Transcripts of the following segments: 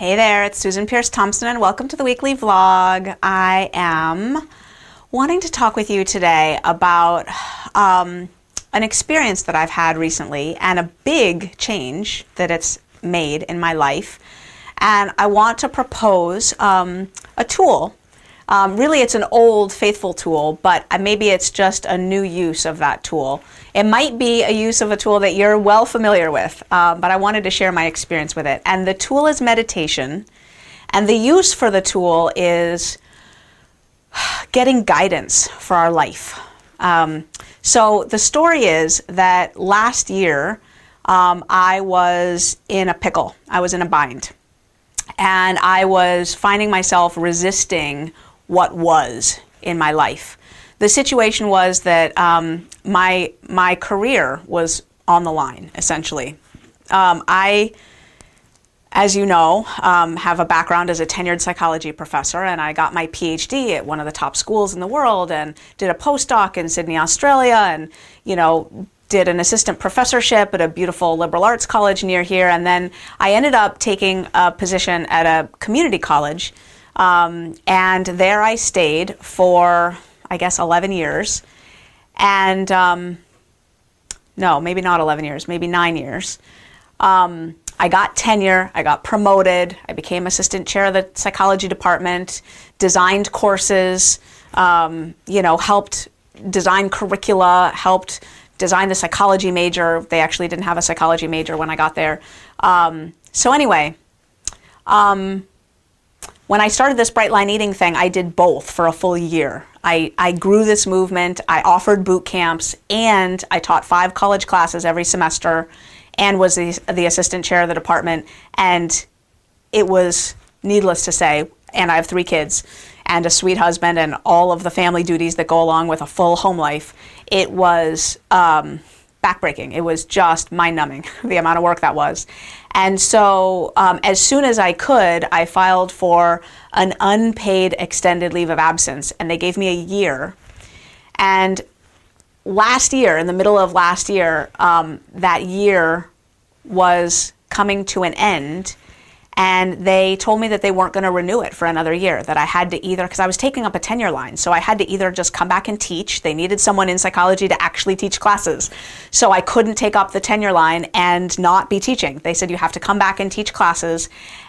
Hey there, it's Susan Peirce Thompson, and welcome to the weekly vlog. I am wanting to talk with you today about um, an experience that I've had recently and a big change that it's made in my life. And I want to propose um, a tool um, really, it's an old faithful tool, but uh, maybe it's just a new use of that tool. It might be a use of a tool that you're well familiar with, um, but I wanted to share my experience with it. And the tool is meditation, and the use for the tool is getting guidance for our life. Um, so the story is that last year um, I was in a pickle, I was in a bind, and I was finding myself resisting what was in my life. The situation was that um, my my career was on the line essentially. Um, I, as you know, um, have a background as a tenured psychology professor, and I got my PhD at one of the top schools in the world, and did a postdoc in Sydney, Australia, and you know did an assistant professorship at a beautiful liberal arts college near here, and then I ended up taking a position at a community college um, and there I stayed for, I guess, 11 years. And um, no, maybe not 11 years, maybe nine years. Um, I got tenure, I got promoted, I became assistant chair of the psychology department, designed courses, um, you know, helped design curricula, helped design the psychology major. They actually didn't have a psychology major when I got there. Um, so, anyway, um, when I started this Bright Line Eating thing, I did both for a full year. I, I grew this movement, I offered boot camps, and I taught five college classes every semester and was the, the assistant chair of the department. And it was needless to say, and I have three kids and a sweet husband and all of the family duties that go along with a full home life. It was um, backbreaking. It was just mind numbing, the amount of work that was. And so, um, as soon as I could, I filed for an unpaid extended leave of absence, and they gave me a year. And last year, in the middle of last year, um, that year was coming to an end and they told me that they weren't going to renew it for another year that i had to either because i was taking up a tenure line so i had to either just come back and teach. They needed someone in psychology to actually teach classes. So i couldn't take up the tenure line and not be teaching. They said you have to come back and teach classes.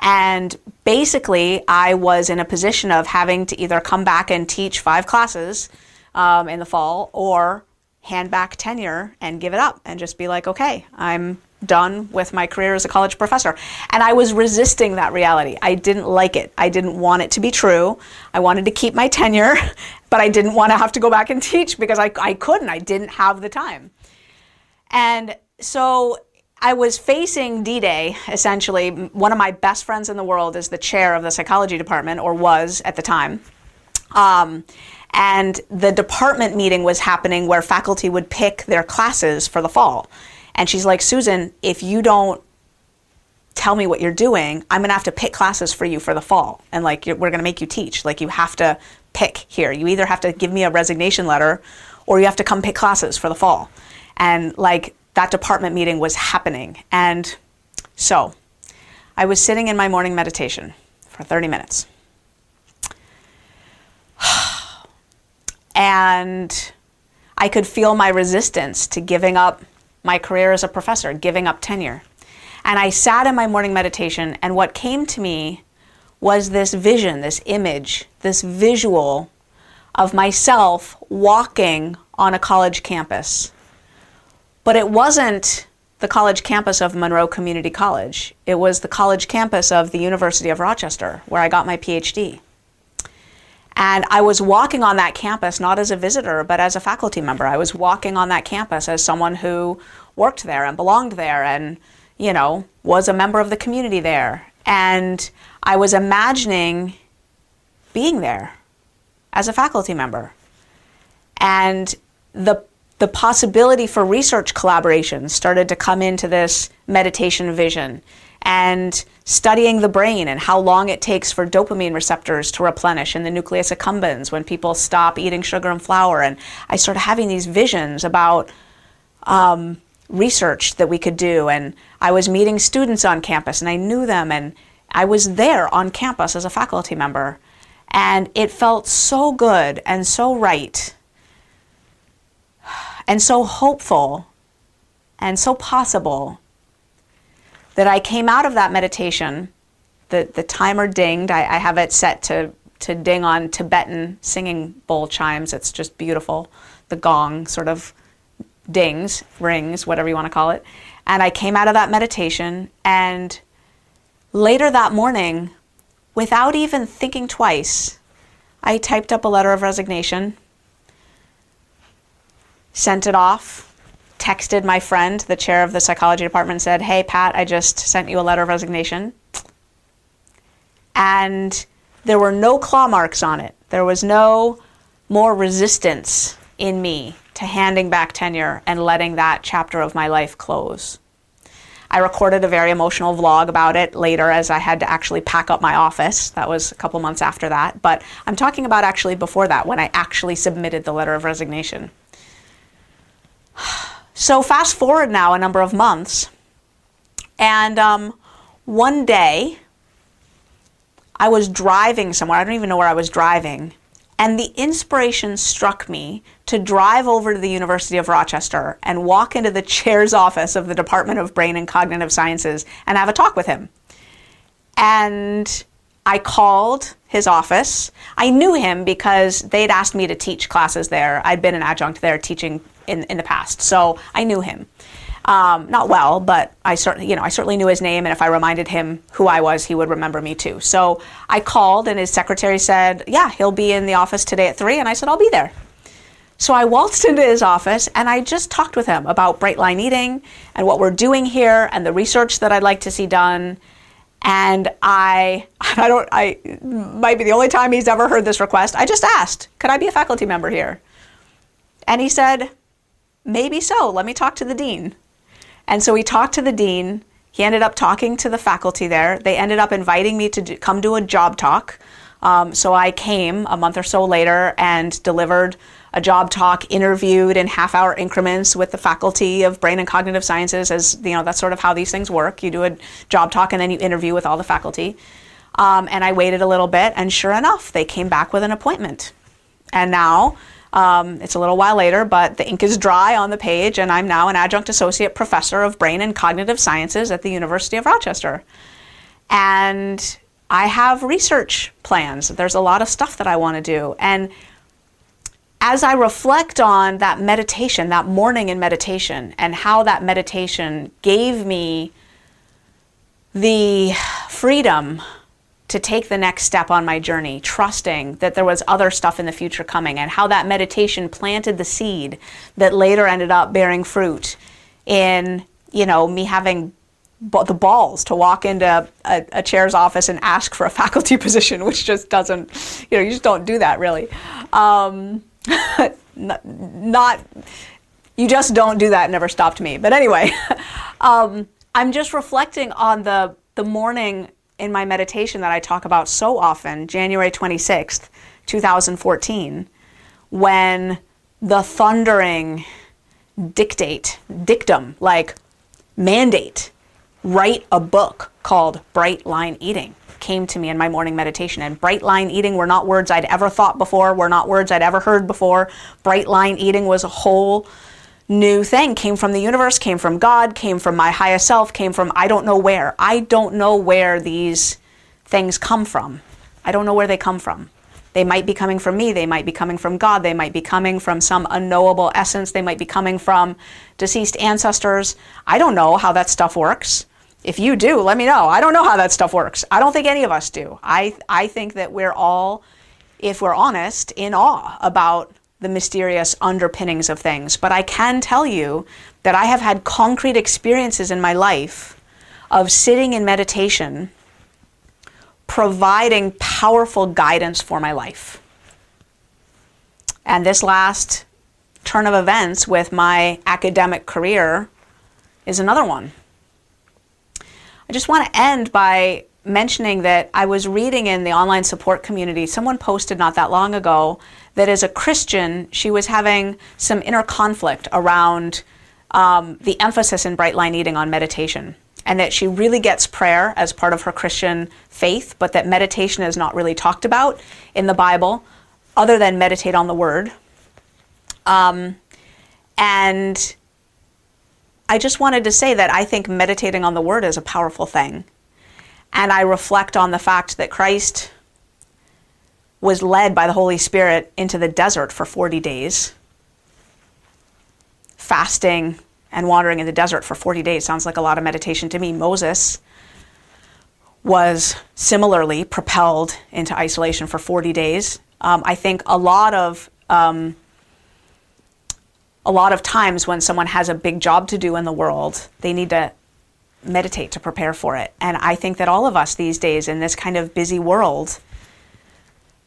And basically i was in a position of having to either come back and teach five classes um, in the fall or hand back tenure and give it up and just be like okay i'm done with my career as a college professor. And I was resisting that reality. I didn't like it. I didn't want it to be true. I wanted to keep my tenure, but I didn't want to have to go back and teach because I, I couldn't. I didn't have the time. And so I was facing D Day, essentially. One of my best friends in the world is the chair of the psychology department, or was at the time. Um, and the department meeting was happening where faculty would pick their classes for the fall. And she's like, Susan, if you don't tell me what you're doing, I'm to have to pick classes for you for the fall. And like, we're to make you teach. Like, you have to pick here. You either have to give me a resignation letter or you have to come pick classes for the fall. And like, that department meeting was happening. And so I was sitting in my morning meditation for 30 minutes. and I could feel my resistance to giving up my career as a professor, giving up tenure. And I sat in my morning meditation, and what came to me was this vision, this image, this visual of myself walking on a college campus. But it wasn't the college campus of Monroe Community College, it was the college campus of the University of Rochester, where I got my PhD. And I was walking on that campus not as a visitor, but as a faculty member. I was walking on that campus as someone who worked there and belonged there and, you know, was a member of the community there. And I was imagining being there as a faculty member. And the the possibility for research collaboration started to come into this meditation vision and studying the brain and how long it takes for dopamine receptors to replenish in the nucleus accumbens when people stop eating sugar and flour. And I started having these visions about um, research that we could do. And I was meeting students on campus and I knew them. And I was there on campus as a faculty member. And it felt so good and so right and so hopeful and so possible that I came out of that meditation. The, the timer dinged. I, I have it set to, to ding on Tibetan singing bowl chimes. It's just beautiful. The gong sort of dings, rings, whatever you want to call it. And I came out of that meditation, and later that morning, without even thinking twice, I typed up a letter of resignation, sent it off, texted my friend, the chair of the psychology department, said, Hey, Pat, I just sent you a letter of resignation. And there were no claw marks on it. There was no more resistance in me to handing back tenure and letting that chapter of my life close. I recorded a very emotional vlog about it later as I had to actually pack up my office. That was a couple months after that. But I'm talking about actually before that, when I actually submitted the letter of resignation. So, fast forward now a number of months, and um, one day I was driving somewhere. I don't even know where I was driving. And the inspiration struck me to drive over to the University of Rochester and walk into the chair's office of the Department of Brain and Cognitive Sciences and have a talk with him. And I called his office. I knew him because they'd asked me to teach classes there. I'd been an adjunct there teaching in, in the past, so I knew him. Um, not well, but I certainly, you know, I certainly knew his name, and if I reminded him who I was, he would remember me too. So I called, and his secretary said, "Yeah, he'll be in the office today at 3. and I said, "I'll be there." So I waltzed into his office, and I just talked with him about bright line eating and what we're doing here, and the research that I'd like to see done. And I, I don't, I might be the only time he's ever heard this request. I just asked, "Could I be a faculty member here?" And he said, "Maybe so. Let me talk to the dean." And so we talked to the dean. He ended up talking to the faculty there. They ended up inviting me to do, come do a job talk. Um, so I came a month or so later and delivered a job talk, interviewed in half hour increments with the faculty of brain and cognitive sciences, as you know, that's sort of how these things work. You do a job talk and then you interview with all the faculty. Um, and I waited a little bit, and sure enough, they came back with an appointment. And now um, it's a little while later, but the ink is dry on the page, and I'm now an adjunct associate professor of brain and cognitive sciences at the University of Rochester. And I have research plans. There's a lot of stuff that I want to do. And as I reflect on that meditation, that morning in meditation, and how that meditation gave me the freedom to take the next step on my journey, trusting that there was other stuff in the future coming, and how that meditation planted the seed that later ended up bearing fruit in, you know, me having the balls to walk into a, a, chair's office and ask for a faculty position, which just doesn't, you know, you just don't do that really. Um, not, not, you just don't do that. Never stopped me. But anyway, um, I'm just reflecting on the the morning in my meditation that I talk about so often, January 26th, 2014, when the thundering dictate, dictum, like mandate, write a book called Bright Line Eating came to me in my morning meditation. And bright line eating were not words I'd ever thought before, were not words I'd ever heard before. Bright line eating was a whole new thing came from the universe, came from God, came from my highest self, came from I don't know where. I don't know where these things come from. I don't know where they come from. They might be coming from me, they might be coming from God, they might be coming from some unknowable essence, they might be coming from deceased ancestors. I don't know how that stuff works. If you do, let me know. I don't know how that stuff works. I don't think any of us do. I I think that we're all if we're honest in awe about the mysterious underpinnings of things. But I can tell you that I have had concrete experiences in my life of sitting in meditation, providing powerful guidance for my life. And this last turn of events with my academic career is another one. I just want to end by mentioning that I was reading in the online support community, someone posted not that long ago that as a Christian, she was having some inner conflict around um, the emphasis in Bright Line Eating on meditation. and that she really gets prayer as part of her Christian faith, but that meditation is not really talked about in the Bible other than meditate on the Word. Um, and I just wanted to say that I think meditating on the Word is a powerful thing. And I reflect on the fact that Christ was led by the Holy Spirit into the desert for 40 days, fasting and wandering in the desert for 40 days. Sounds like a lot of meditation to me. Moses was similarly propelled into isolation for 40 days. Um, I think a lot of um, a lot of times when someone has a big job to do in the world, they need to meditate to prepare for it. And I think that all of us these days in this kind of busy world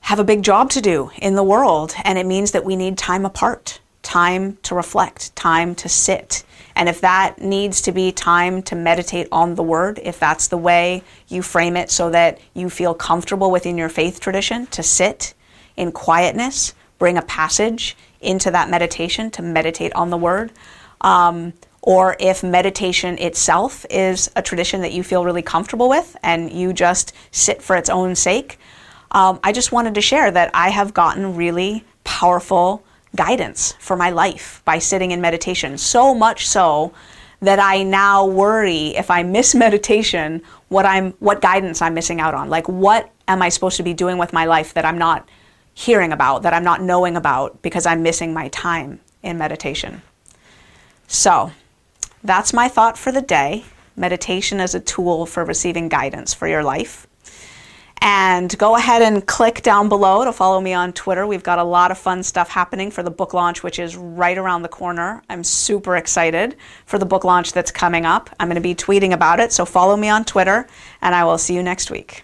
have a big job to do in the world. And it means that we need time apart, time to reflect, time to sit. And if that needs to be time to meditate on the word, if that's the way you frame it so that you feel comfortable within your faith tradition, to sit in quietness, bring a passage into that meditation to meditate on the word. Um, or if meditation itself is a tradition that you feel really comfortable with and you just sit for its own sake, um, I just wanted to share that I have gotten really powerful guidance for my life by sitting in meditation. So much so that I now worry if I miss meditation, what I'm what guidance I'm missing out on. Like what am I supposed to be doing with my life that I'm not hearing about, that I'm not knowing about because I'm missing my time in meditation. So, that's my thought for the day. Meditation is a tool for receiving guidance for your life. And go ahead and click down below to follow me on Twitter. We've got a lot of fun stuff happening for the book launch, which is right around the corner. I'm super excited for the book launch that's coming up. I'm going to be tweeting about it, so follow me on Twitter, and I will see you next week.